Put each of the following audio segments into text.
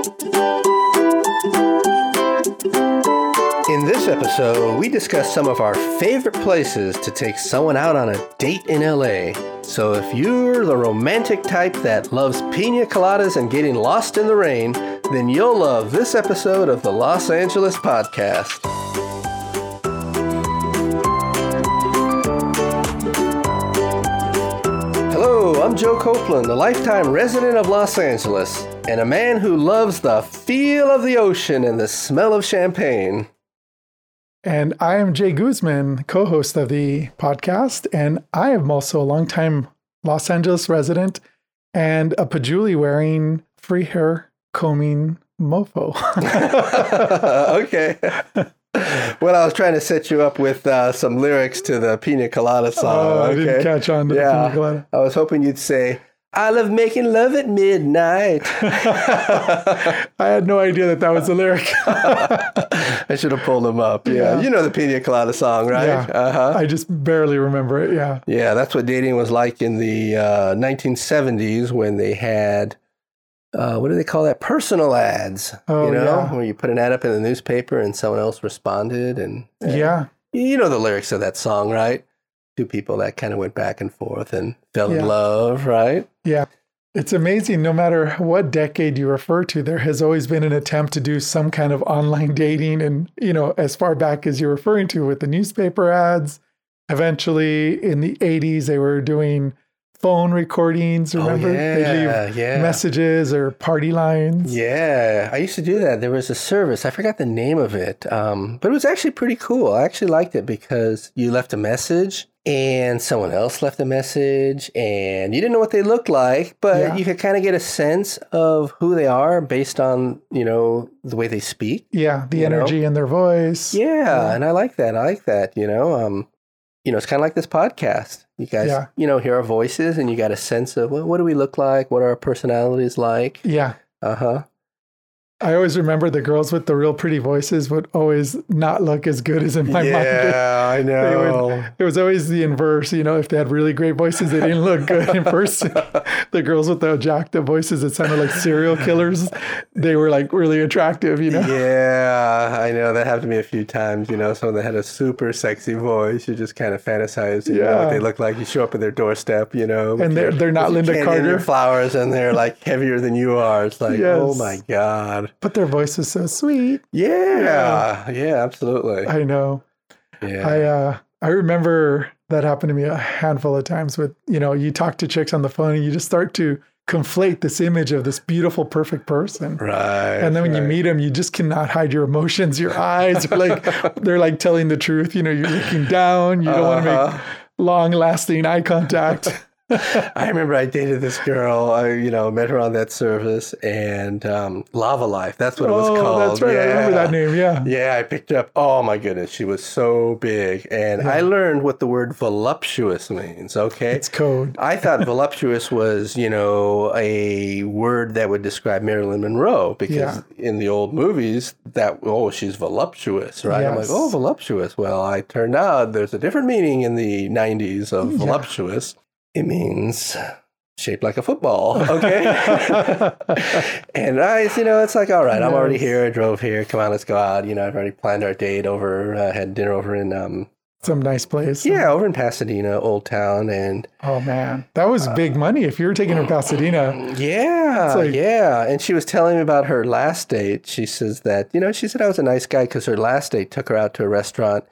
In this episode, we discuss some of our favorite places to take someone out on a date in LA. So if you're the romantic type that loves pina coladas and getting lost in the rain, then you'll love this episode of the Los Angeles Podcast. Joe Copeland, a lifetime resident of Los Angeles, and a man who loves the feel of the ocean and the smell of champagne. And I am Jay Guzman, co host of the podcast. And I am also a longtime Los Angeles resident and a patchouli wearing free hair combing mofo. okay. well, I was trying to set you up with uh, some lyrics to the Pina Colada song. Oh, I okay? didn't catch on to yeah. the Pina Colada. I was hoping you'd say, I love making love at midnight. I had no idea that that was the lyric. I should have pulled them up. Yeah. Yeah. You know the Pina Colada song, right? Yeah. Uh-huh. I just barely remember it. Yeah. Yeah, that's what dating was like in the uh, 1970s when they had, uh, what do they call that? Personal ads. Oh, you know, yeah. where you put an ad up in the newspaper and someone else responded. And, and Yeah. you know the lyrics of that song, right? Two people that kind of went back and forth and fell Yeah. in love, right? Yeah. It's amazing. No matter what decade you refer to, there has always been an attempt to do some kind of online dating. And, you know, as far back as you're referring to with the newspaper ads, eventually in the 80s, they were doing phone recordings. Remember? Oh, yeah, They leave yeah. messages or party lines. Yeah, I used to do that. There was a service, I forgot the name of it, um, but it was actually pretty cool. I actually liked it because you left a message and someone else left a message and you didn't know what they looked like, but Yeah. you could kind of get a sense of who they are based on, you know, the way they speak. Yeah. The You know? energy in their voice. Yeah, and I like that. I like that, you know. Um, you know, it's kind of like this podcast. You guys, Yeah. you know, hear our voices and you got a sense of well, what do we look like? What are our personalities like? Yeah. Uh-huh. I always remember the girls with the real pretty voices would always not look as good as in my mind. yeah, I They would- know. It was always the inverse, you know. If they had really great voices, they didn't look good in person. the girls with the jacked up voices that sounded like serial killers, they were like really attractive, you know. Yeah, I know. That happened to me a few times. You know, someone that had a super sexy voice. You just kind of fantasize, you know, what they look like. You show up at their doorstep, you know, And they're- your- they're not Lynda Carter. flowers, and they're like heavier than you are. It's like, oh my god. But their voice is so sweet. Yeah, yeah, absolutely. I know. yeah, I uh I remember that happened to me a handful of times with, you know, you talk to chicks on the phone and you just start to conflate this image of this beautiful, perfect person. right. And then when you meet them, you just cannot hide your emotions. Your eyes are like they're like telling the truth. You know, you're looking down. You don't want to Uh-huh. make long lasting eye contact. I remember I dated this girl. I, you know, met her on that service and um, Lavalife. That's what it was oh, called. that's right. Yeah. I remember that name. Yeah. Yeah, I picked her up. Oh my goodness, she was so big, and I learned what the word voluptuous means. Okay, It's code. I thought voluptuous was, you know, a word that would describe Marilyn Monroe because Yeah. in the old movies, that oh, she's voluptuous, right? I'm like, oh, voluptuous. Well, I turned out there's a different meaning in the 90s of voluptuous. It means shaped like a football. Okay. and I, you know, it's like, all right, I'm already here. I drove here. Come on, let's go out. You know, I've already planned our date over, uh, had dinner over in, um, Some nice place. yeah, over in Pasadena, Old Town. And Oh man, that was big money. If you were taking her to Pasadena, Yeah, like- yeah. And she was telling me about her last date. She says that, you know, she said I was a nice guy because her last date took her out to a restaurant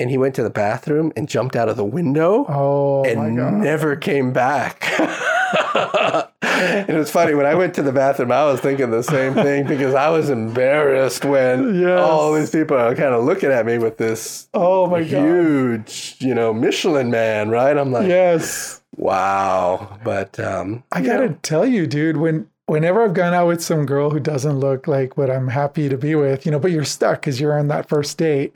and he went to the bathroom and jumped out of the window oh and god. never came back. and it was funny when I went to the bathroom, I was thinking the same thing because I was embarrassed when Yes. all these people are kind of looking at me with this Oh my god. huge, you know, Michelin man, right? I'm like, Yes. wow. But um, I gotta know, tell you, dude, when whenever I've gone out with some girl who doesn't look like what I'm happy to be with, you know, but you're stuck because you're on that first date,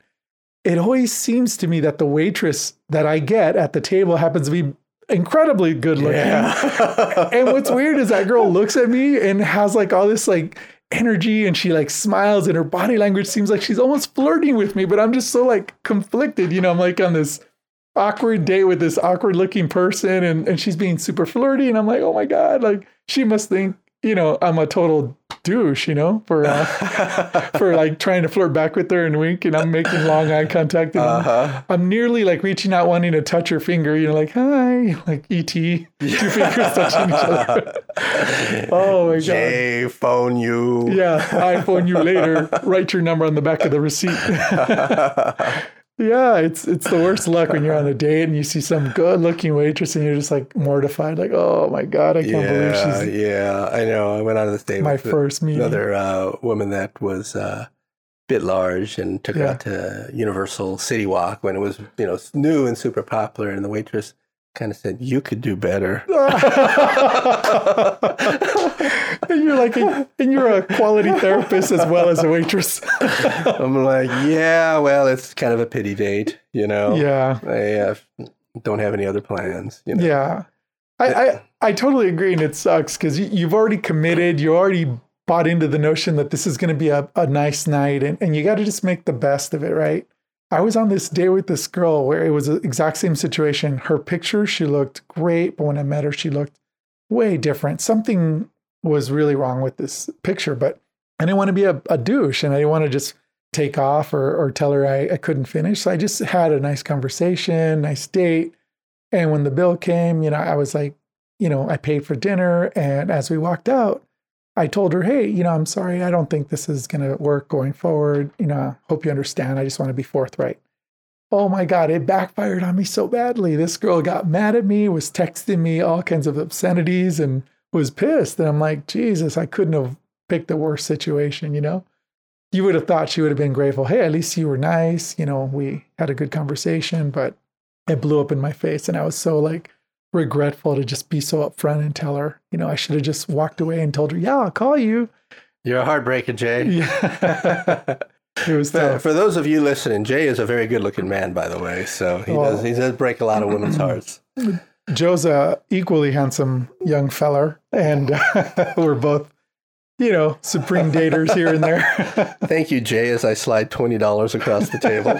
it always seems to me that the waitress that I get at the table happens to be incredibly good looking. Yeah. and what's weird is that girl looks at me and has like all this like energy and she like smiles and her body language seems like she's almost flirting with me, but I'm just so like conflicted. You know, I'm like on this awkward date with this awkward looking person and, and she's being super flirty and I'm like, oh my God, like she must think, you know, I'm a total douche, you know, for uh, for like trying to flirt back with her and wink, and I'm making long eye contact, and Uh-huh. I'm, I'm nearly like reaching out, wanting to touch her finger, you know, like hi, like ET, two fingers touching each other. oh my god. Jay, phone you. Yeah, I phone you later. Write your number on the back of the receipt. Yeah, it's it's the worst luck when you're on a date and you see some good looking waitress and you're just like mortified, like, oh my god, I can't believe Yeah, she's yeah, I know. I went on this date my with first meeting. another uh, woman that was uh, a bit large and took her out to Universal City Walk when it was, you know, new and super popular. And the waitress kind of said, "You could do better." and you're like, and you're a quality therapist as well as a waitress. I'm like, "Yeah, well, it's kind of a pity date, you know. yeah, I uh, don't have any other plans, you know." yeah. I, I I totally agree, and it sucks because you, you've already committed. You already bought into the notion that this is going to be a, a nice night, and, and you got to just make the best of it, right? I was on this date with this girl where it was the exact same situation. Her picture, she looked great, but when I met her, she looked way different. Something was really wrong with this picture, but I didn't want to be a, a douche and I didn't want to just take off or, or tell her I, I couldn't finish. So I just had a nice conversation, nice date. And when the bill came, you know, I was like, you know, I paid for dinner. And as we walked out, I told her, hey, you know, I'm sorry. I don't think this is going to work going forward. You know, hope you understand. I just want to be forthright. Oh my God, it backfired on me so badly. This girl got mad at me, was texting me all kinds of obscenities and was pissed. And I'm like, Jesus, I couldn't have picked the worst situation, you know? You would have thought she would have been grateful. Hey, at least you were nice. You know, we had a good conversation, but it blew up in my face. And I was so like regretful to just be so upfront and tell her, you know, I should have just walked away and told her, yeah, I'll call you. You're a heartbreaker, Jay. Yeah. it was For, tough. for those of you listening, Jay is a very good-looking man, by the way. So he Oh. does he does break a lot of women's hearts. Joe's a equally handsome young feller, and we're both, you know, supreme daters here and there. Thank you, Jay, as I slide twenty dollars across the table.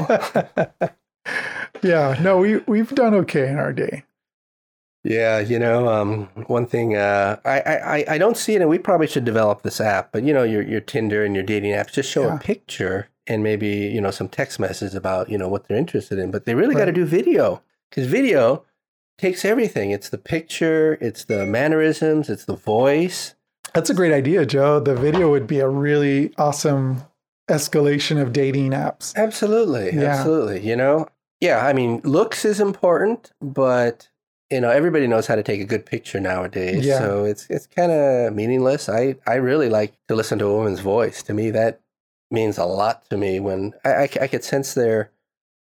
yeah, no, we we've done okay in our day. Yeah, you know, um, one thing uh, I, I I- don't see it, and we probably should develop this app. But you know, your your Tinder and your dating apps just show Yeah. a picture and maybe you know some text messages about you know what they're interested in. But they really got to do video because video takes everything. It's the picture, it's the mannerisms, it's the voice. That's a great idea, Joe. The video would be a really awesome escalation of dating apps. Absolutely, Yeah. absolutely. You know, yeah. I mean, looks is important, but you know, everybody knows how to take a good picture nowadays. Yeah. So it's it's kind of meaningless. I I really like to listen to a woman's voice. To me, that means a lot to me. When I I could sense their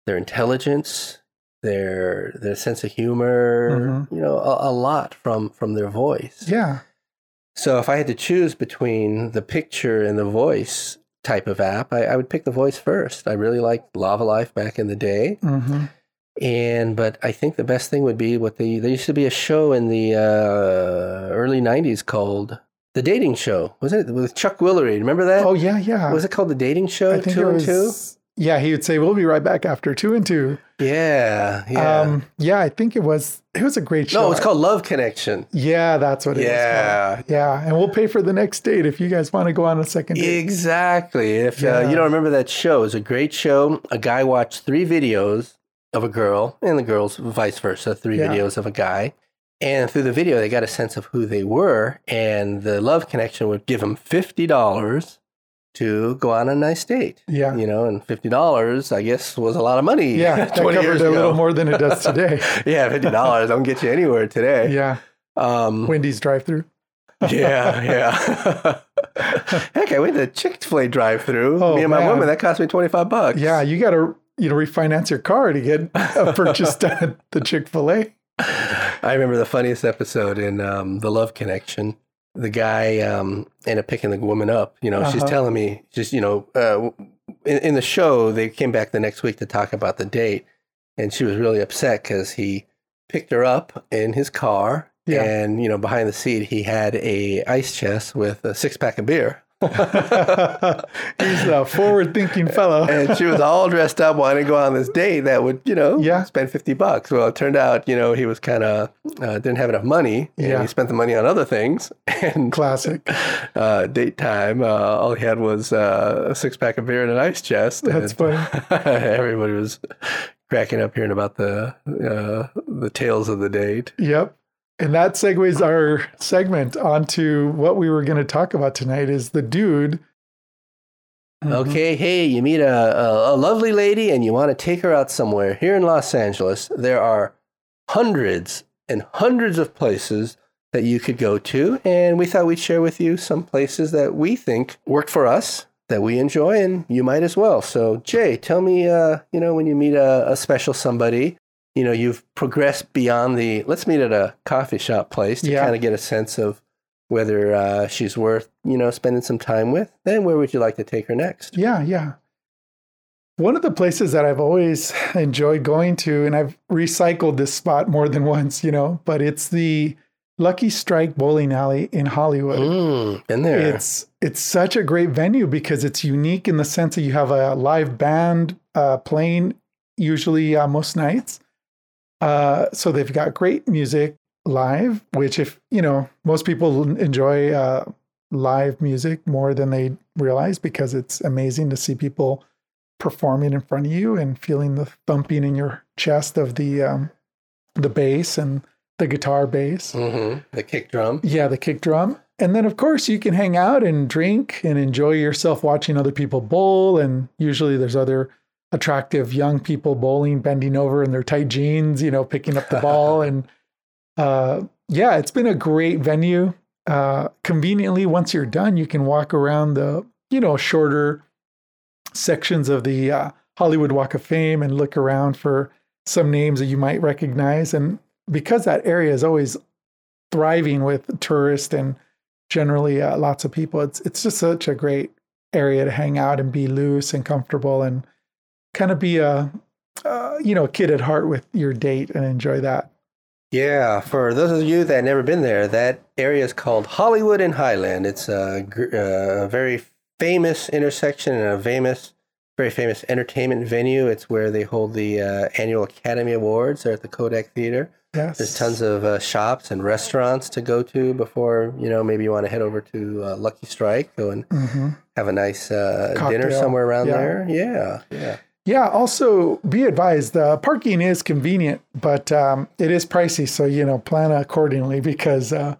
their intelligence, their their sense of humor. You know, a, a lot from from their voice. Yeah. So if I had to choose between the picture and the voice type of app, I, I would pick the voice first. I really liked Lavalife back in the day, hmm and but I think the best thing would be what the there used to be a show in the uh, early '90s called The Dating Show, wasn't it? With Chuck Woolery. Remember that? Oh yeah, yeah. was it called The Dating Show? Two and two. Yeah, he would say, "We'll be right back after two and two. Yeah, yeah. Um, yeah, I think it was. It was a great show. no, it's called Love Connection. Yeah, that's what it was. Yeah. Yeah, and we'll pay for the next date if you guys want to go on a second date. Exactly. If uh, you don't remember that show, it was a great show. A guy watched three videos of a girl, and the girls vice versa, three Yeah. videos of a guy. And through the video, they got a sense of who they were, and the love connection would give them fifty dollars to go on a nice date. Yeah. You know, and fifty dollars, I guess, was a lot of money. Yeah, that 20 covered years a little ago. more than it does today. Yeah, fifty dollars don't get you anywhere today. yeah, Um, Wendy's drive-through. yeah, yeah. Heck, I went to Chick Fil A drive-through. Oh, Me and my man. woman. That cost me twenty-five bucks. Yeah, you got to you know refinance your car to get a purchase done at the Chick Fil A. I remember the funniest episode in um, The Love Connection. The guy um, ended up picking the woman up. You know, she's Uh-huh. telling me, just, you know, uh, in, in the show, they came back the next week to talk about the date. And she was really upset because he picked her up in his car. Yeah. And, you know, behind the seat, he had a ice chest with a six pack of beer. He's a forward-thinking fellow. and she was all dressed up, wanting to go on this date that would, you know, Yeah. spend fifty bucks. Well, it turned out, you know, he was kind of uh, didn't have enough money, and Yeah. he spent the money on other things. And Classic. uh, date time, uh, all he had was uh, a six pack of beer and an ice chest. That's funny. Everybody was cracking up hearing about the uh, the tales of the date. Yep. And that segues our segment onto what we were going to talk about tonight is the dude. Mm-hmm. Okay, hey, you meet a, a, a lovely lady and you want to take her out somewhere. Here in Los Angeles, there are hundreds and hundreds of places that you could go to. And we thought we'd share with you some places that we think work for us, that we enjoy, and you might as well. So, Jay, tell me, uh, you know, when you meet a, a special somebody, you know, you've progressed beyond the let's meet at a coffee shop place to Yeah. kind of get a sense of whether uh, she's worth, you know, spending some time with. Then where would you like to take her next? Yeah, yeah. One of the places that I've always enjoyed going to, and I've recycled this spot more than once, you know, but it's the Lucky Strike Bowling Alley in Hollywood. Mm, been there. It's it's such a great venue because it's unique in the sense that you have a live band uh, playing usually uh, most nights. Uh, so they've got great music live, which if you know most people enjoy uh, live music more than they realize because it's amazing to see people performing in front of you and feeling the thumping in your chest of the um, the bass and the guitar bass. hmm The kick drum. Yeah, the kick drum. And then, of course, you can hang out and drink and enjoy yourself watching other people bowl. And usually there's other attractive young people bowling, bending over in their tight jeans, you know, picking up the ball. and uh, yeah, it's been a great venue. Uh, conveniently, once you're done, you can walk around the, you know, shorter sections of the uh, Hollywood Walk of Fame and look around for some names that you might recognize. And because that area is always thriving with tourists and generally uh, lots of people, it's it's just such a great area to hang out and be loose and comfortable and kind of be a uh, you know a kid at heart with your date and enjoy that. Yeah, for those of you that have never been there, that area is called Hollywood and Highland. It's a, uh, a very famous intersection and a famous, very famous entertainment venue. It's where they hold the uh, annual Academy Awards. They're at the Kodak Theater. Yes, There's tons of uh, shops and restaurants to go to before you know maybe you want to head over to uh, Lucky Strike, go and hmm have a nice uh, dinner somewhere around Yeah. there. Yeah, yeah. Yeah. Also, be advised: the parking is convenient, but um, it is pricey. So you know, plan accordingly because uh,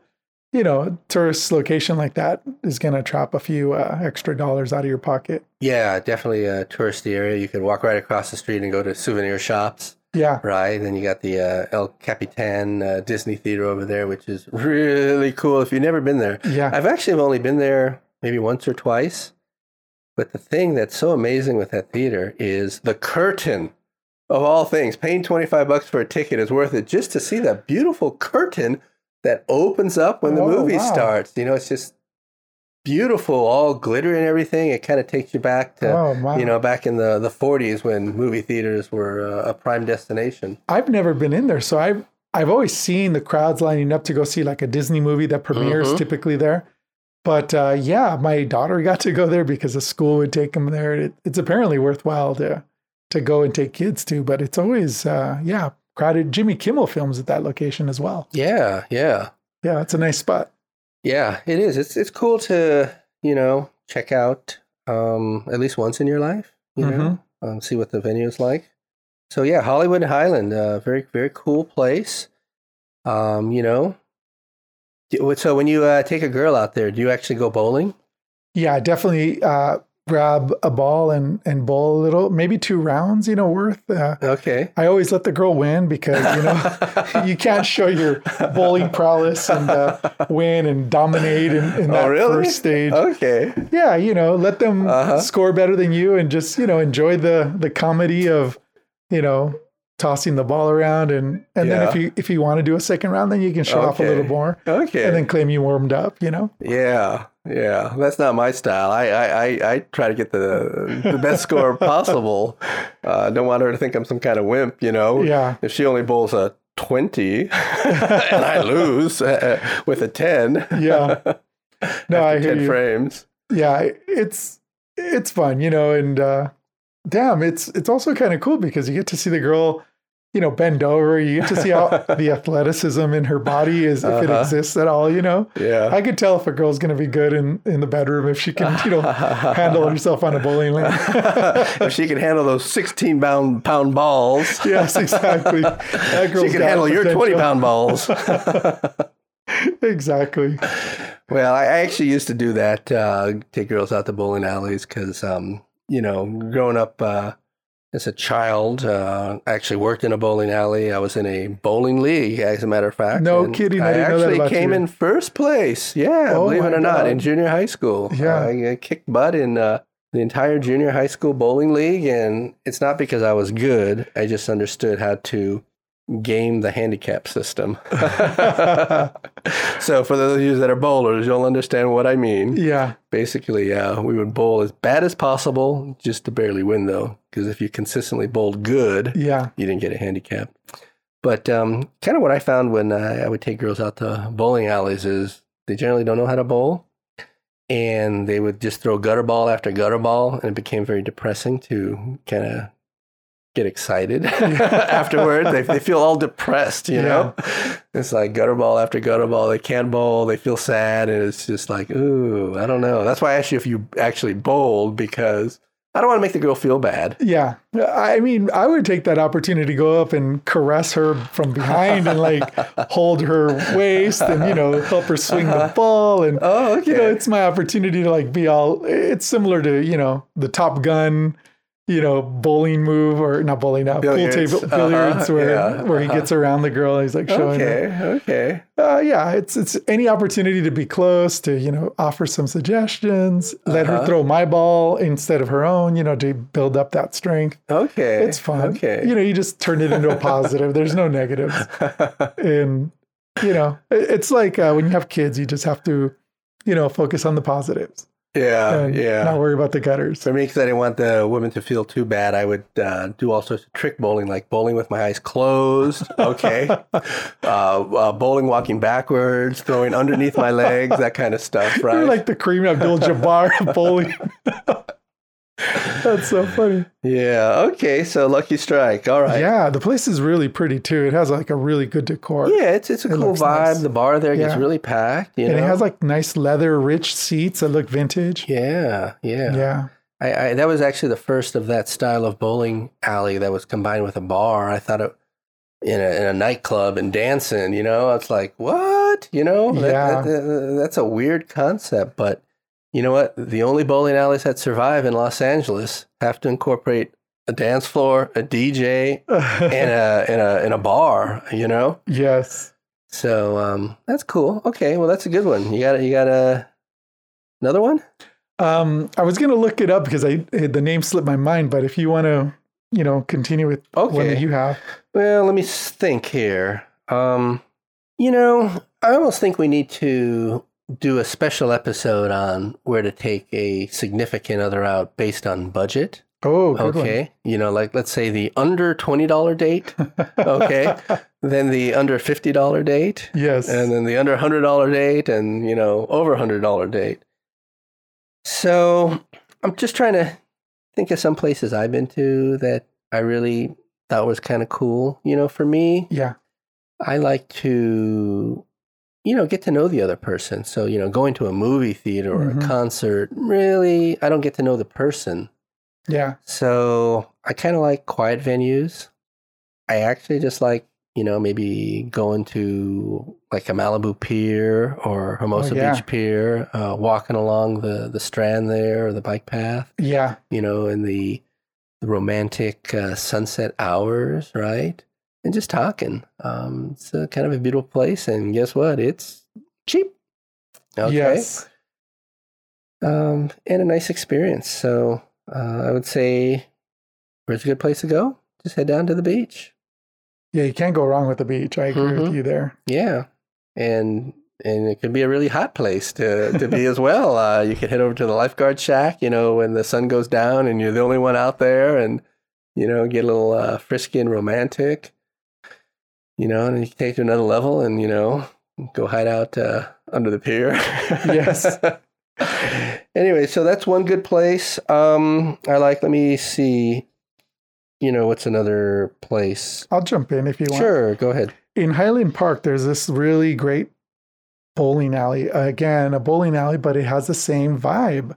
you know, tourist location like that is going to trap a few uh, extra dollars out of your pocket. Yeah, definitely a touristy area. You can walk right across the street and go to souvenir shops. Yeah. Right. Then you got the uh, El Capitan uh, Disney Theater over there, which is really cool. If you've never been there, Yeah. I've actually only been there maybe once or twice. But the thing that's so amazing with that theater is the curtain. Of all things, paying 25 bucks for a ticket is worth it just to see that beautiful curtain that opens up when the Oh, movie wow. starts. You know, it's just beautiful, all glitter and everything. It kind of takes you back to oh wow. you know, back in the, the 40s when movie theaters were uh, a prime destination. I've never been in there, so I've I've always seen the crowds lining up to go see like a Disney movie that premieres Mhm. typically there. But uh, yeah, my daughter got to go there because the school would take them there. It, it's apparently worthwhile to to go and take kids to, but it's always uh, yeah crowded. Jimmy Kimmel films at that location as well. Yeah, yeah. Yeah, it's a nice spot. Yeah, it is. It's it's cool to, you know, check out um, at least once in your life, you know, um, see what the venue is like. So yeah, Hollywood Highland, uh, very very cool place. Um, you know, so when you uh, take a girl out there, do you actually go bowling? Yeah, definitely uh, grab a ball and and bowl a little, maybe two rounds, you know, worth. Uh, Okay. I always let the girl win because you know you can't show your bowling prowess and uh, win and dominate in, in that oh, really? first stage. Okay. Yeah, you know, let them Uh-huh. score better than you and just you know enjoy the the comedy of you know tossing the ball around and and then if you if you want to do a second round, then you can show off a little more Okay. and then claim you warmed up. You know. Yeah, yeah, that's not my style. I I, I, I try to get the the best score possible. Uh, don't want her to think I'm some kind of wimp, you know. Yeah. If she only bowls a twenty and I lose uh, with a ten, Yeah. No, I hear ten you. frames. yeah, it's it's fun, you know, and uh, damn, it's it's also kind of cool because you get to see the girl, you know, bend over. You get to see how the athleticism in her body is, if it Uh-huh. exists at all. You know, Yeah. I could tell if a girl's going to be good in in the bedroom if she can, you know, handle herself on a bowling lane. if she can handle those 16 pound, pound balls, yes, exactly. That girl's she can handle your 20 pound balls. Exactly. well, I, I actually used to do that, uh, take girls out to bowling alleys because, um, you know, growing up uh, as a child, uh, I actually worked in a bowling alley. I was in a bowling league, as a matter of fact. No kidding, I I, didn't know that actually came you. in first place. Yeah, Oh believe it or not, in junior high school. Yeah. I, I kicked butt in uh, the entire junior high school bowling league. And it's not because I was good, I just understood how to game the handicap system. so for those of you that are bowlers, you'll understand what I mean. Yeah. Basically, uh, we would bowl as bad as possible just to barely win, though, because if you consistently bowled good, Yeah. you didn't get a handicap. But um, kind of what I found when uh, I would take girls out to bowling alleys is they generally don't know how to bowl. And they would just throw gutter ball after gutter ball, and it became very depressing to kind of get excited afterward. They, they feel all depressed, you know? It's like gutter ball after gutter ball. They can't bowl, they feel sad, and it's just like, ooh, I don't know. That's why I asked you if you actually bowled because I don't want to make the girl feel bad. Yeah. I mean, I would take that opportunity to go up and caress her from behind and like hold her waist and, you know, help her swing the uh-huh. ball. And, Oh, okay. you know, it's my opportunity to like be all, it's similar to, you know, the Top Gun, you know, bowling move or not bowling, uh, Billiards. pool table Uh-huh. billiards where, Yeah. where he Uh-huh. gets around the girl. And he's like showing her. okay, okay. Uh, yeah, it's it's any opportunity to be close to you know offer some suggestions, let her Uh-huh. throw my ball instead of her own, you know, to build up that strength. Okay. It's fun. Okay. You know, you just turn it into a positive. There's no negatives, and you know, it- it's like uh, when you have kids, you just have to, you know, focus on the positives yeah, yeah. not worry about the gutters. For me, because I didn't want the women to feel too bad, I would uh, do all sorts of trick bowling, like bowling with my eyes closed. Okay. uh, uh, bowling walking backwards, throwing underneath my legs, that kind of stuff, right? You're like the Kareem Abdul-Jabbar bowling. That's so funny. yeah. Okay. So lucky strike. All right. Yeah, the place is really pretty too. It has like a really good decor. Yeah, it's it's a It cool vibe. nice. The bar there gets really packed. You and know? it has like nice leather rich seats that look vintage. yeah, yeah. Yeah. I, I that was actually the first of that style of bowling alley that was combined with a bar. I thought it in a, in a nightclub and dancing. You know, it's like what? You know, That- Yeah. that- that- that's a weird concept. But you know what? The only bowling alleys that survive in Los Angeles have to incorporate a dance floor, a DJ, and a and a and a bar. You know, yes. so um, that's cool. Okay, well, that's a good one. You got you got a another one? Um, I was gonna look it up because I the name slipped my mind, but if you want to, you know, continue with one that you have. Well, let me think here. Um, you know, I almost think we need to do a special episode on where to take a significant other out based on budget. Oh, Okay. You know, like let's say the under $20 date, Okay. then the under $50 date. Yes. and then the under $100 date, and, you know, over $100 date. So I'm just trying to think of some places I've been to that I really thought was kind of cool. You know, for me, yeah. I like to, you know, get to know the other person. So, you know, going to a movie theater or Mhm. a concert, really, I don't get to know the person. Yeah. So I kind of like quiet venues. I actually just like, you know, maybe going to like a Malibu Pier or Hermosa Oh, yeah. Beach Pier, uh, walking along the, the strand there or the bike path, Yeah. you know, in the, the romantic uh, sunset hours, right? And just talking. Um, it's a kind of a beautiful place. And guess what? It's cheap. Okay Yes. um, and a nice experience. So uh, I would say, where's a good place to go? Just head down to the beach. Yeah. You can't go wrong with the beach. I agree with Mhm. you there. Yeah, and and it could be a really hot place to to be as well. Uh, you could head over to the lifeguard shack. You know, when the sun goes down and you're the only one out there, and you know, get a little uh, frisky and romantic. You know, and you can take to another level, and you know, go hide out uh, under the pier. Yes. anyway, so that's one good place. Um, I like. Let me see. You know, what's another place? I'll jump in if you want. Sure, go ahead. In Highland Park, there's this really great bowling alley. Again, a bowling alley, but it has the same vibe.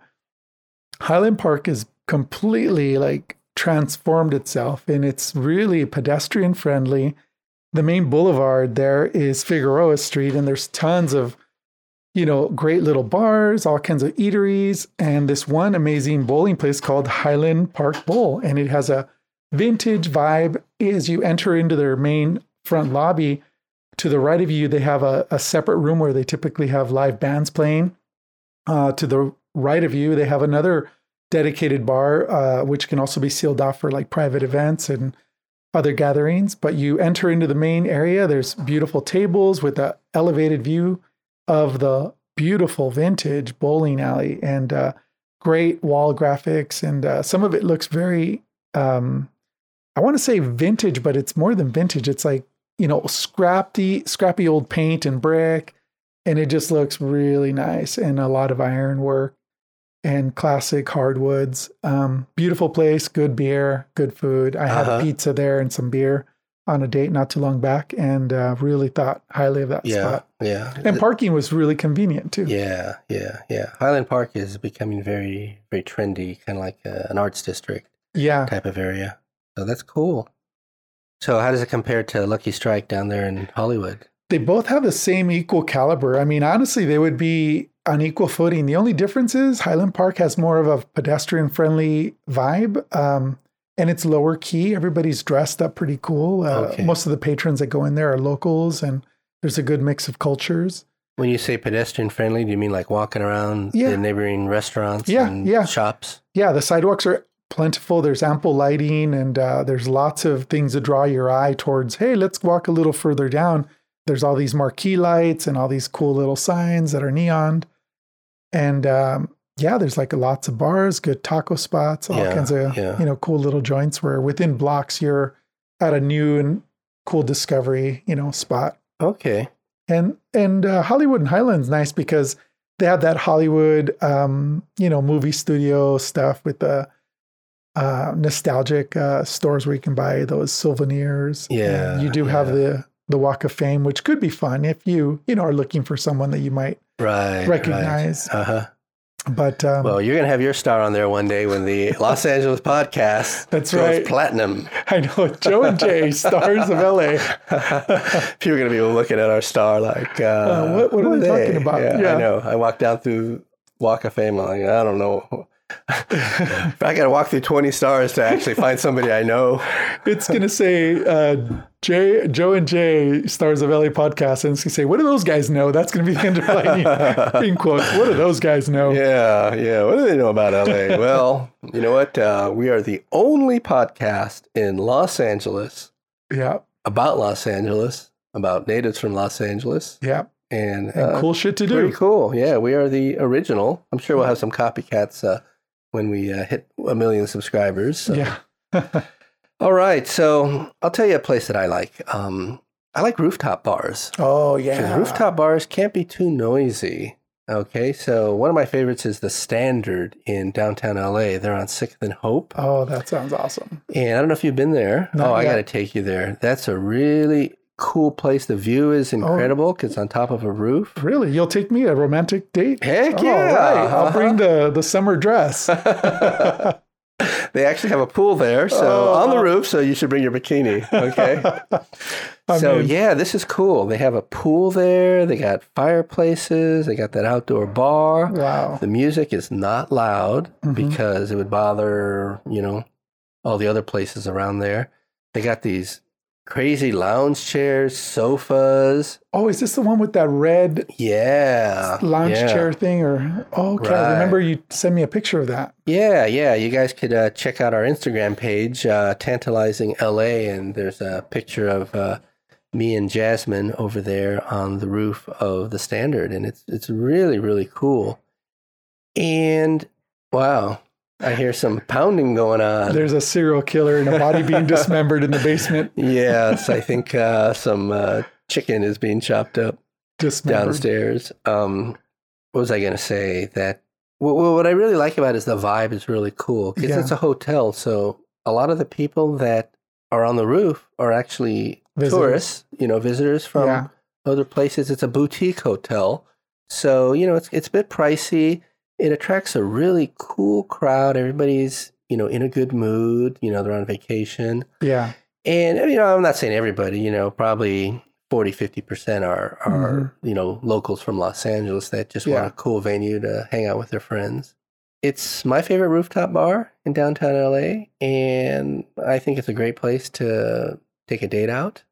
Highland Park is completely like transformed itself and it's really pedestrian friendly. The main boulevard there is Figueroa Street, and there's tons of, you know, great little bars, all kinds of eateries, and this one amazing bowling place called Highland Park Bowl. And it has a vintage vibe as you enter into their main front lobby. To the right of you, they have a, a separate room where they typically have live bands playing. Uh, to the right of you, they have another dedicated bar, uh, which can also be sealed off for like private events and other gatherings. But you enter into the main area. There's beautiful tables with an elevated view of the beautiful vintage bowling alley and uh, great wall graphics. And uh, some of it looks very, um, I want to say vintage, but it's more than vintage. It's like you know scrappy, scrappy old paint and brick, and it just looks really nice and a lot of ironwork and classic hardwoods. Um, beautiful place, good beer, good food. I had Uh-huh. pizza there and some beer on a date not too long back, and uh, really thought highly of that Yeah, spot. yeah, And parking was really convenient too. yeah, yeah, yeah. Highland Park is becoming very, very trendy, kind of like uh, an arts district Yeah. type of area. So that's cool. So how does it compare to Lucky Strike down there in Hollywood? They both have the same equal caliber. I mean, honestly, they would be on equal footing. The only difference is Highland Park has more of a pedestrian friendly vibe. Um, and it's lower key. Everybody's dressed up pretty cool. Uh, Okay. Most of the patrons that go in there are locals, and there's a good mix of cultures. When you say pedestrian friendly, do you mean like walking around Yeah. the neighboring restaurants Yeah, and yeah. shops? Yeah, the sidewalks are plentiful. There's ample lighting, and uh, there's lots of things to draw your eye towards. Hey, let's walk a little further down. There's all these marquee lights and all these cool little signs that are neon, and um, yeah, there's like lots of bars, good taco spots, all Yeah, kinds of yeah. you know cool little joints. Where within blocks you're at a new and cool discovery, you know, spot. Okay. And and uh, Hollywood and Highlands nice because they have that Hollywood, um, you know, movie studio stuff with the uh, nostalgic uh, stores where you can buy those souvenirs. And Yeah, you do have yeah. the the Walk of Fame, which could be fun if you you know are looking for someone that you might Right. recognize. Uh huh. But um, Well, you're gonna have your star on there one day when the Los Angeles podcast That's goes right. platinum. I know Joe and Jay, stars of LA. People are gonna be looking at our star like, uh, Uh, what- what are who they talking about? Yeah, Yeah. I know. I walked down through Walk of Fame. I'm like, I don't know. I got to walk through 20 stars to actually find somebody I know. It's gonna say uh, Jay, Joe and Jay, stars of LA podcast, and it's gonna say, "What do those guys know?" That's gonna be the underlining in quotes. What do those guys know? Yeah, yeah. What do they know about LA? well, you know what? Uh, we are the only podcast in Los Angeles Yeah, about Los Angeles, about natives from Los Angeles, yeah, and, and uh, cool shit to Pretty do. cool. Yeah, we are the original. I'm sure we'll have some copycats uh, when we uh, hit a million subscribers. So. Yeah, All right. So I'll tell you a place that I like. Um, I like rooftop bars. Oh, yeah, Rooftop bars can't be too noisy. Okay. So one of my favorites is the Standard in downtown LA. They're on 6th and Hope. Oh, that sounds awesome. And I don't know if you've been there. Not oh, I got to take you there. That's a really cool place. The view is Oh. incredible because it's on top of a roof. Really, you'll take me a romantic date? Heck All yeah. right, I'll Uh-huh. bring the the summer dress. They actually have a pool there, so Oh. on the roof. So you should bring your bikini. Okay. I so mean- yeah, this is cool. They have a pool there. They got fireplaces. They got that outdoor bar. Wow. The music is not loud Mhm. because it would bother you know all the other places around there. They got these crazy lounge chairs, sofas. Oh, is this the one with that red Yeah, lounge yeah. chair thing? Or oh, okay. I remember you sent me a picture of that. Yeah, yeah. You guys could uh, check out our Instagram page, uh, Tantalizing LA, and there's a picture of uh, me and Jasmine over there on the roof of the Standard, and it's it's really really cool. And wow, I hear some pounding going on. There's a serial killer and a body being dismembered in the basement. yes, I think uh, some uh, chicken is being chopped up downstairs. Um, what was I going to say? That What, what I really like about it is the vibe is really cool because Yeah. it's a hotel. So a lot of the people that are on the roof are actually Visitors. tourists, you know, visitors from Yeah. other places. It's a boutique hotel. So, you know, it's, it's a bit pricey. It attracts a really cool crowd. Everybody's, you know, in a good mood. You know, they're on vacation. Yeah. And, you know, I'm not saying everybody, you know, probably 40, 50% are, are Mm-hmm. you know, locals from Los Angeles that just Yeah. want a cool venue to hang out with their friends. It's my favorite rooftop bar in downtown LA. And I think it's a great place to take a date out.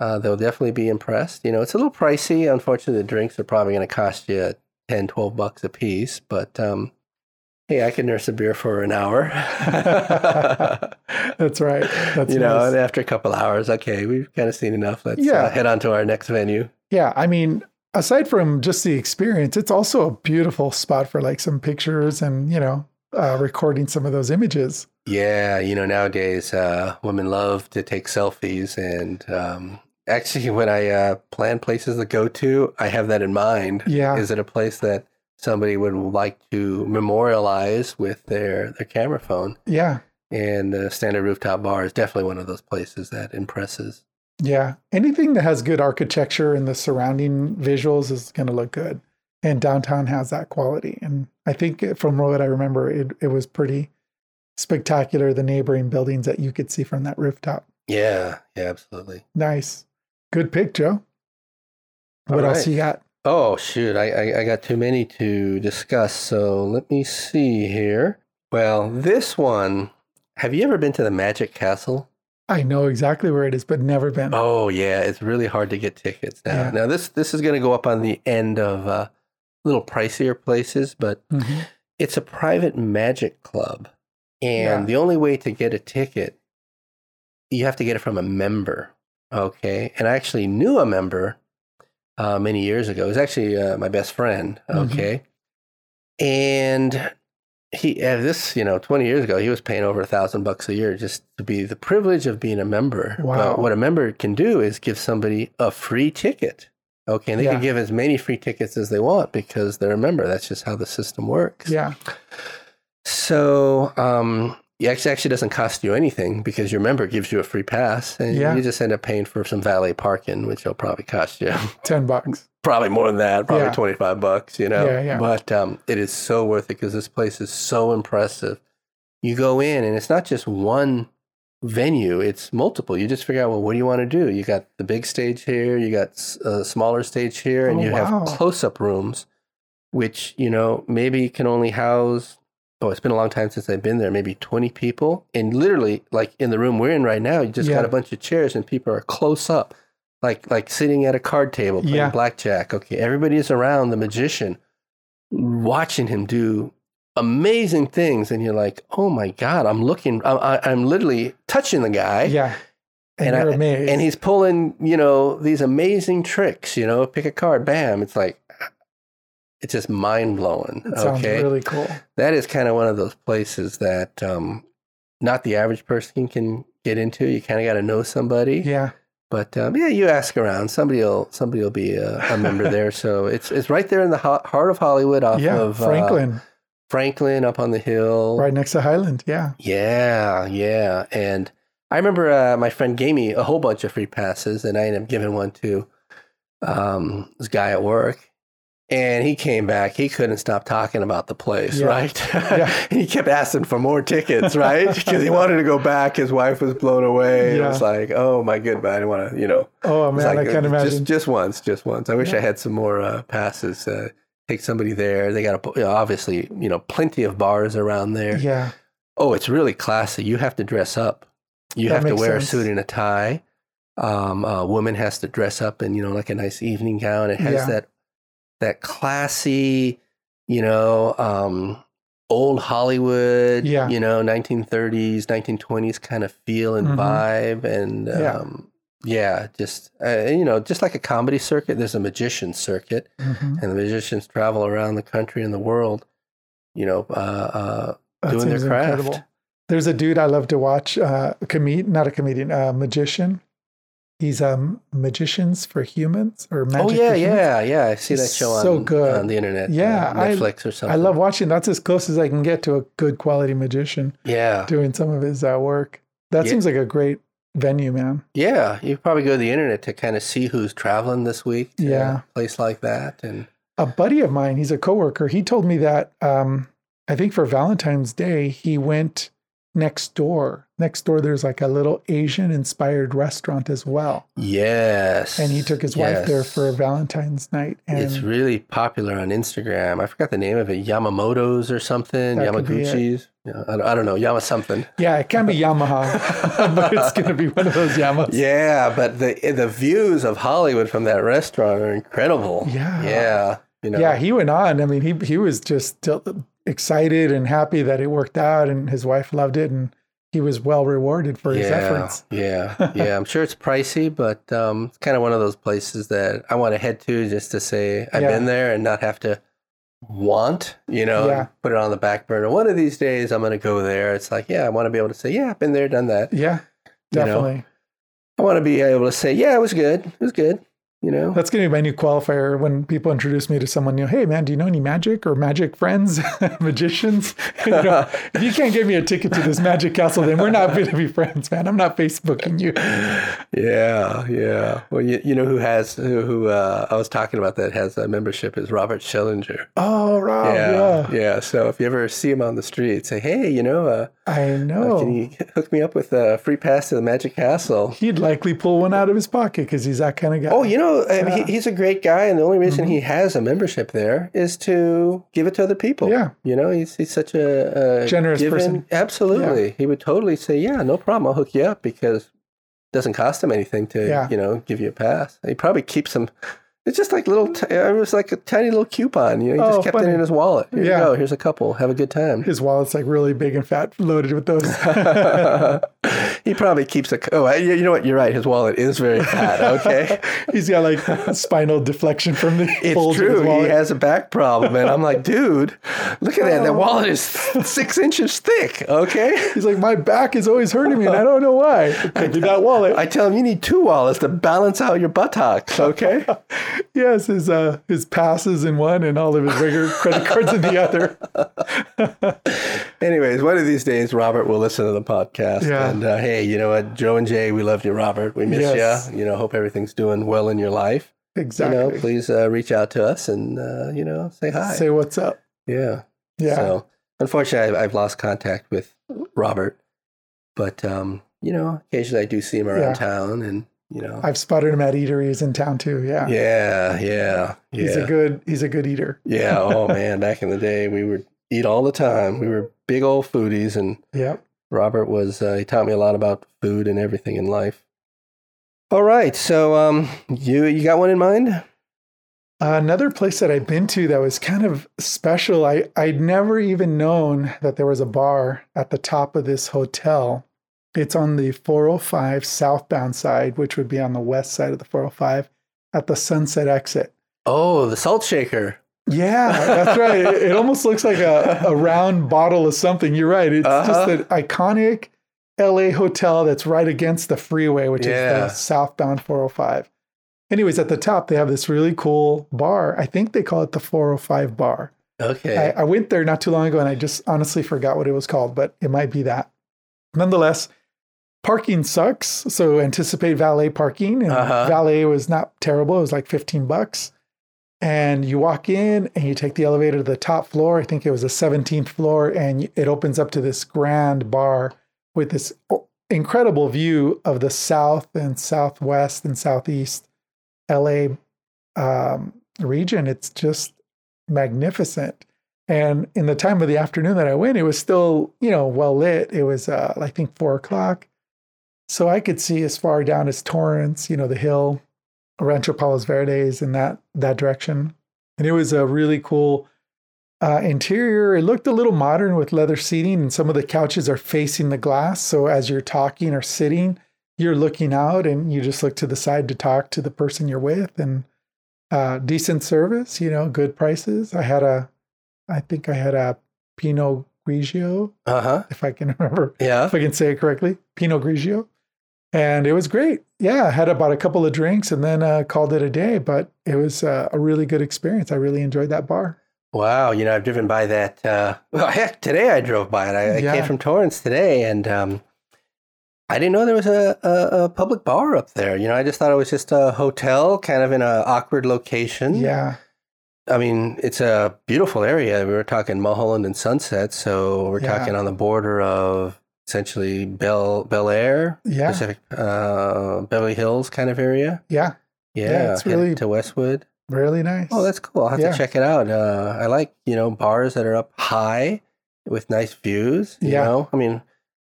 Uh, they'll definitely be impressed. You know, it's a little pricey. Unfortunately, the drinks are probably going to cost you 10, 12 bucks a piece. But um, hey, I can nurse a beer for an hour. That's right. That's you know, and after a couple hours, okay, we've kind of seen enough. Let's Yeah. uh, head on to our next venue. Yeah, I mean, aside from just the experience, it's also a beautiful spot for like some pictures and, you know, uh, recording some of those images. Yeah, you know, nowadays uh, women love to take selfies. And um, actually, when I uh, plan places to go to, I have that in mind. Yeah. Is it a place that somebody would like to memorialize with their, their camera phone? Yeah. And the Standard Rooftop Bar is definitely one of those places that impresses. Yeah. Anything that has good architecture and the surrounding visuals is going to look good. And downtown has that quality. And I think from what I remember, it, it was pretty spectacular, the neighboring buildings that you could see from that rooftop. Yeah, yeah, absolutely. Nice. Good pick, Joe. What All else you got? Oh shoot, I, I I got too many to discuss. So let me see here. Well, this one. Have you ever been to the Magic Castle? I know exactly where it is, but never been. Oh yeah, it's really hard to get tickets now. Yeah. Now this this is going to go up on the end of uh, little pricier places, but Mhm. it's a private magic club, and Yeah. the only way to get a ticket, you have to get it from a member. Okay, and I actually knew a member uh, many years ago. It was actually uh, my best friend. Mhm. Okay, and he uh, this you know 20 years ago he was paying over a thousand bucks a year just to be the privilege of being a member Wow. but what a member can do is give somebody a free ticket okay and they Yeah. can give as many free tickets as they want because they're a member that's just how the system works Yeah. so um it actually actually doesn't cost you anything because your member gives you a free pass and Yeah. you just end up paying for some valet parking which will probably cost you 10 bucks. probably more than that, probably Yeah. 25 bucks, you know. Yeah, yeah. But um, it is so worth it because this place is so impressive. You go in and it's not just one venue, it's multiple. You just figure out, well, what do you want to do? You got the big stage here, you got a smaller stage here, and Oh, you wow. have close up rooms, which, you know, maybe can only house. Oh, it's been a long time since I've been there. Maybe 20 people. And literally, like in the room we're in right now, you just Yeah. got a bunch of chairs and people are close up like like sitting at a card table playing Yeah. blackjack. Okay, everybody is around the magician, watching him do amazing things, and you're like, oh my god, I'm looking, I'm, I- I'm literally touching the guy, Yeah. And, And I- and he's pulling, you know, these amazing tricks. You know, pick a card, bam, it's like. It's just mind blowing. Okay, really cool. that is kind of one of those places that um, not the average person can get into. You kind of got to know somebody. Yeah. But um, yeah, you ask around. Somebody will somebody will be a, a member there. So it's it's right there in the ho- heart of Hollywood, off yeah. of uh, Franklin, Franklin, up on the hill. right next to Highland. Yeah. Yeah, yeah. And I remember uh, my friend gave me a whole bunch of free passes, and I ended up giving one to um, this guy at work. And he came back. He couldn't stop talking about the place, Yeah. right? Yeah. he kept asking for more tickets, right? Because he wanted to go back. His wife was blown away. Yeah. It was like, oh my good, goodness, I didn't want to, you know. Oh, man. like, I can uh, imagine. Just, just once, just once. I wish Yeah. I had some more uh, passes. Uh, take somebody there. They got a, you know, obviously, you know, plenty of bars around there. yeah. Oh, it's really classy. You have to dress up. You That have to wear sense. a suit and a tie. Um, a woman has to dress up in, you know, like a nice evening gown. It has that that classy, you know, um, old Hollywood, Yeah. you know, 1930s, 1920s kind of feel and Mhm. vibe. And Yeah. um, yeah, just, uh, you know, just like a comedy circuit, there's a magician circuit Mhm. and the magicians travel around the country and the world, you know, uh, uh, doing their craft. There's a dude I love to watch, uh, a comedian, not a comedian, a magician. He's um magicians for humans or magic. Oh yeah, yeah, yeah. I see that show on, so good. on the internet. Yeah, uh, I- Netflix or something. I love watching. That's as close as I can get to a good quality magician Yeah, doing some of his uh, work. That Yeah. seems like a great venue, man. yeah. You probably go to the internet to kind of see who's traveling this week. To Yeah. a place like that, and A buddy of mine, he's a coworker. He told me that um, I think for Valentine's Day he went next door. Next door, there's like a little Asian inspired restaurant as well, yes, and he took his wife there for Valentine's night. And it's really popular on Instagram. I forgot the name of it. Yamamoto's or something. That could be it. Yamaguchi's. Yeah, I, don't- I don't know. Yama something. yeah, it can be Yamaha, but it's going to be one of those Yamas. Yeah, but the the views of Hollywood from that restaurant are incredible. Yeah. Yeah. You know. Yeah, he went on. I mean, he he was just excited and happy that it worked out, and his wife loved it, and he was well rewarded for his yeah, efforts. Yeah, yeah. I'm sure it's pricey, but um, it's kind of one of those places that I want to head to just to say I've Yeah. been there and not have to want, you know, Yeah. put it on the back burner. One of these days, I'm going to go there. It's like, yeah, I want to be able to say, yeah, I've been there, done that. Yeah, You know? definitely. I want to be able to say, yeah, it was good. It was good. You know. That's going to be my new qualifier when people introduce me to someone new. Hey, man, do you know any magic or magic friends, magicians? You know, if you can't give me a ticket to this magic castle, then we're not going to be friends, man. I'm not Facebooking you. Yeah, yeah. Well, you, you know who has who, who uh, I was talking about that has a membership is Robert Schillinger. Oh, Rob, yeah, yeah. yeah. So if you ever see him on the street, say, hey, you know, uh, I uh, know. can you hook me up with a free pass to the Magic Castle? He'd likely pull one out of his pocket because he's that kind of guy. Oh, you know, I mean, Yeah. he, he's a great guy, and the only reason he mm-hmm. has a membership there is to give it to other people. Yeah. you know, he's he's such a, a Generous giving- person. Absolutely, he would totally say, "Yeah, no problem, I'll hook you up," because it doesn't cost him anything to Yeah. you know give you a pass. He probably keeps them. It's just like little. T- it was like a tiny little coupon. You know, he Oh, just kept it in his wallet. Here Yeah. you go. Here's a couple. Have a good time. His wallet's like really big and fat, loaded with those. he probably keeps a. Oh, you you know what? You're right. His wallet is very fat. Okay. he's got like spinal deflection from the It's folds of his true. He has a back problem, and I'm like, dude, look at that. That oh. wallet is six inches thick. Okay. He's like, my back is always hurting me, and I don't know why. It could be that wallet. I tell him you need two wallets to balance out your buttocks. Okay. yes, his uh, his passes in one, and all of his regular credit cards in the other. Anyways, one of these days, Robert will listen to the podcast. Yeah. And uh, hey, you know what, Joe and Jay, we love you, Robert. We miss Yes. you. You know, hope everything's doing well in your life. Exactly. You know, please uh, reach out to us and uh, you know say hi. Say what's up. yeah. Yeah. So unfortunately, I've, I've lost contact with Robert, but um, you know, occasionally I do see him around Yeah. town, and you know, I've spotted him at eateries in town too. Yeah. yeah, yeah, yeah, He's a good he's a good eater. yeah. Oh man, back in the day, we would eat all the time. We were big old foodies, and yeah, Robert was uh, he taught me a lot about food and everything in life. All right, so um, you you got one in mind? Another place that I've been to that was kind of special. I I'd never even known that there was a bar at the top of this hotel. It's on the 405 southbound side, which would be on the west side of the 405 at the Sunset exit. Oh, the salt shaker. Yeah, that's right. It, it almost looks like a, a round bottle of something. You're right. It's Uh-huh. just an iconic LA hotel that's right against the freeway, which Yeah. is the southbound 405. Anyways, at the top, they have this really cool bar. I think they call it the 405 bar. Okay. I, I went there not too long ago and I just honestly forgot what it was called, but it might be that. Nonetheless, parking sucks. So anticipate valet parking. And Uh-huh. valet was not terrible. It was like 15 bucks. And you walk in and you take the elevator to the top floor. I think it was the 17th floor. And it opens up to this grand bar with this incredible view of the south and southwest and southeast LA um, region. It's just magnificent. And in the time of the afternoon that I went, it was still, you know, well lit. It was, uh, I think, four o'clock. So I could see as far down as Torrance, you know, the hill, Rancho Palos Verdes, in that that direction. And it was a really cool uh, interior. It looked a little modern with leather seating, and some of the couches are facing the glass. So as you're talking or sitting, you're looking out, and you just look to the side to talk to the person you're with, and uh, decent service. You know, good prices. I had a, I think I had a Pinot Grigio, Uh huh. if I can remember Yeah. if I can say it correctly, Pinot Grigio. And it was great. Yeah, I had about a couple of drinks and then uh, called it a day. But it was uh, a really good experience. I really enjoyed that bar. Wow, you know, I've driven by that. Uh, well, heck, today I drove by it. I, I Yeah. came from Torrance today, and um, I didn't know there was a, a, a public bar up there. You know, I just thought it was just a hotel, kind of in an awkward location. Yeah, I mean, it's a beautiful area. We were talking Mulholland and Sunset, so we're Yeah. talking on the border of essentially Bel Bel Air, yeah, Pacific, uh, Beverly Hills kind of area. yeah. Yeah, Yeah, it's really- to Westwood. Really nice. Oh, that's cool. I'll have Yeah. to check it out. Uh, I like, you know, bars that are up high with nice views. You Yeah. know, I mean,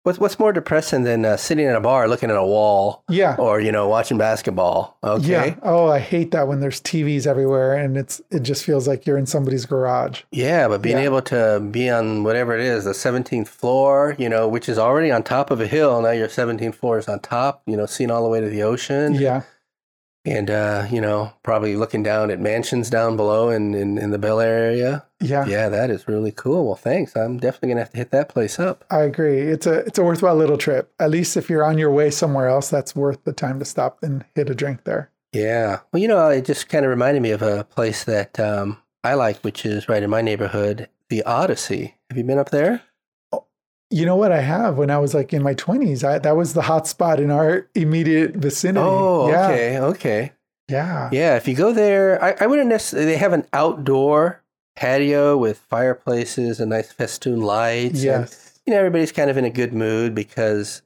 what's, what's more depressing than uh, sitting in a bar looking at a wall yeah. or, you know, watching basketball? Okay. Yeah. Oh, I hate that when there's TVs everywhere and it's it just feels like you're in somebody's garage. Yeah, but being Yeah. able to be on whatever it is, the 17th floor, you know, which is already on top of a hill. Now your 17th floor is on top, you know, seeing all the way to the ocean. Yeah. And, uh, you know, probably looking down at mansions down below in, in, in the Bel Air area. Yeah. Yeah, that is really cool. Well, thanks. I'm definitely gonna have to hit that place up. I agree. It's a it's a worthwhile little trip. At least if you're on your way somewhere else, that's worth the time to stop and hit a drink there. Yeah. Well, you know, it just kind of reminded me of a place that um, I like, which is right in my neighborhood, the Odyssey. Have you been up there? You know what I have when I was like in my 20s, I, that was the hot spot in our immediate vicinity. Oh, yeah. okay, okay. Yeah. Yeah, if you go there, I, I wouldn't necessarily. They have an outdoor patio with fireplaces and nice festoon lights. and, Yes. you know, everybody's kind of in a good mood because,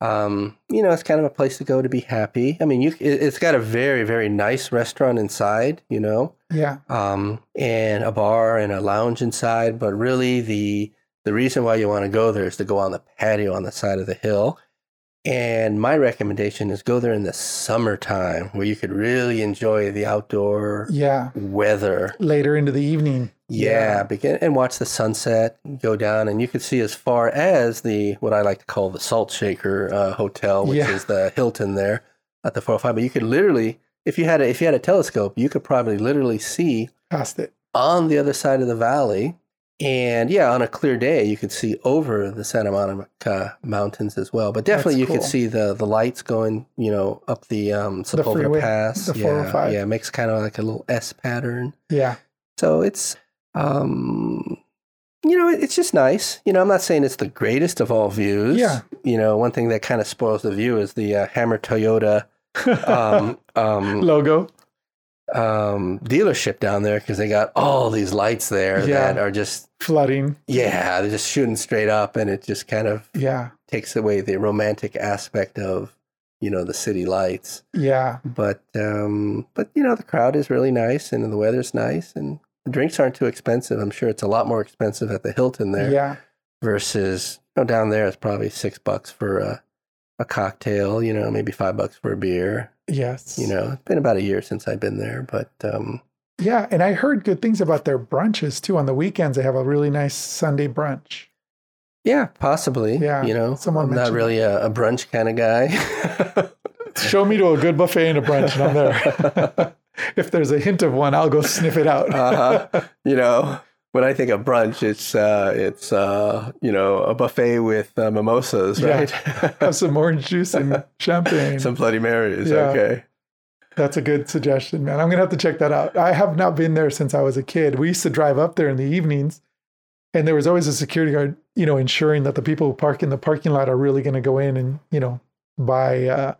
um, you know, it's kind of a place to go to be happy. I mean, you it, it's got a very very nice restaurant inside. You know. Yeah. um, and a bar and a lounge inside. But really, the the reason why you want to go there is to go on the patio on the side of the hill. And my recommendation is go there in the summertime where you could really enjoy the outdoor Yeah. weather. Later into the evening. Yeah, begin and watch the sunset go down, and you could see as far as the what I like to call the Salt Shaker uh, Hotel, which Yeah. is the Hilton there at the 405. But you could literally, if you had a, if you had a telescope, you could probably literally see Past it. on the other side of the valley. And yeah, on a clear day, you could see over the Santa Monica Mountains as well. But definitely, That's you could see the the lights going, you know, up the um, Sepulveda freeway, Pass. the yeah, 405. yeah, it makes kind of like a little S pattern. Yeah. So it's, um, you know, it's just nice. You know, I'm not saying it's the greatest of all views. Yeah. You know, one thing that kind of spoils the view is the uh, Hamer Toyota um, um, Logo. Um, dealership down there because they got all these lights there Yeah. that are just Flooding. yeah, they're just shooting straight up, and it just kind of Yeah. takes away the romantic aspect of you know the city lights. Yeah. But um, but you know the crowd is really nice, and the weather's nice, and the drinks aren't too expensive. I'm sure it's a lot more expensive at the Hilton there Yeah. versus you know, down there it's probably six bucks for a a cocktail. You know, maybe five bucks for a beer. Yes. You know, it's been about a year since I've been there, but um, Yeah, and I heard good things about their brunches too. On the weekends, they have a really nice Sunday brunch. Yeah, possibly. Yeah, you know, someone I'm not really a, a brunch kind of guy. Show me to a good buffet and a brunch, and I'm there. if there's a hint of one, I'll go sniff it out. uh-huh. You know, when I think of brunch, it's uh, it's uh, you know a buffet with uh, mimosas, Yeah. right? have some orange juice and champagne. Some Bloody Marys. Yeah. Okay. That's a good suggestion, man. I'm gonna have to check that out. I have not been there since I was a kid. We used to drive up there in the evenings, and there was always a security guard, you know, ensuring that the people who park in the parking lot are really going to go in and you know buy uh,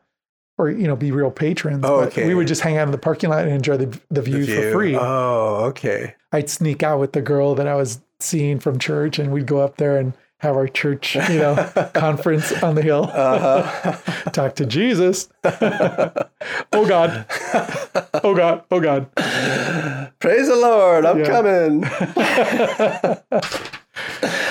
or you know be real patrons. Oh, But okay. We would just hang out in the parking lot and enjoy the the The view, view. for free. Oh, okay. I'd sneak out with the girl that I was seeing from church, and we'd go up there and have our church, you know, conference on the hill. Uh-huh. Talk to Jesus. oh God. Oh God. Oh God. Praise the Lord. I'm Yeah. coming.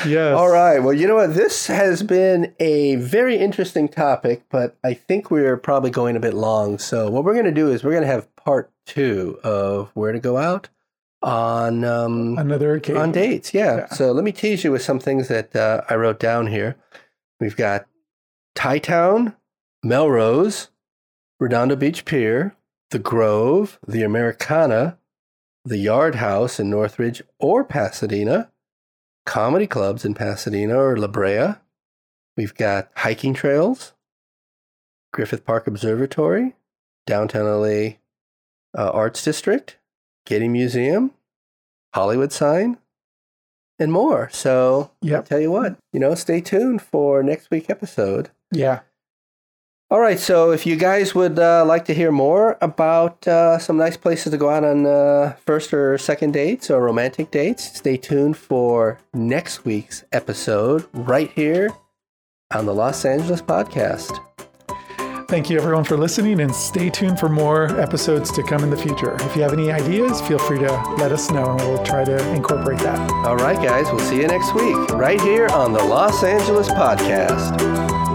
Yes. All right. Well, you know what? This has been a very interesting topic, but I think we're probably going a bit long. So, what we're going to do is we're going to have part two of where to go out on um, Another occasion. on dates. Yeah. Yeah. So let me tease you with some things that uh, I wrote down here. We've got Thai Town, Melrose, Redondo Beach Pier, the Grove, the Americana, the Yard House in Northridge or Pasadena, comedy clubs in Pasadena or La Brea. We've got hiking trails, Griffith Park Observatory, Downtown LA uh, Arts District, Getty Museum, Hollywood Sign, and more. So, Yep. I tell you what, you know, stay tuned for next week episode. Yeah. All right, so if you guys would uh, like to hear more about uh, some nice places to go out on uh, first or second dates or romantic dates, stay tuned for next week's episode right here on the Los Angeles Podcast. Thank you everyone for listening and stay tuned for more episodes to come in the future. If you have any ideas, feel free to let us know and we'll try to incorporate that. All right, guys, we'll see you next week right here on the Los Angeles Podcast.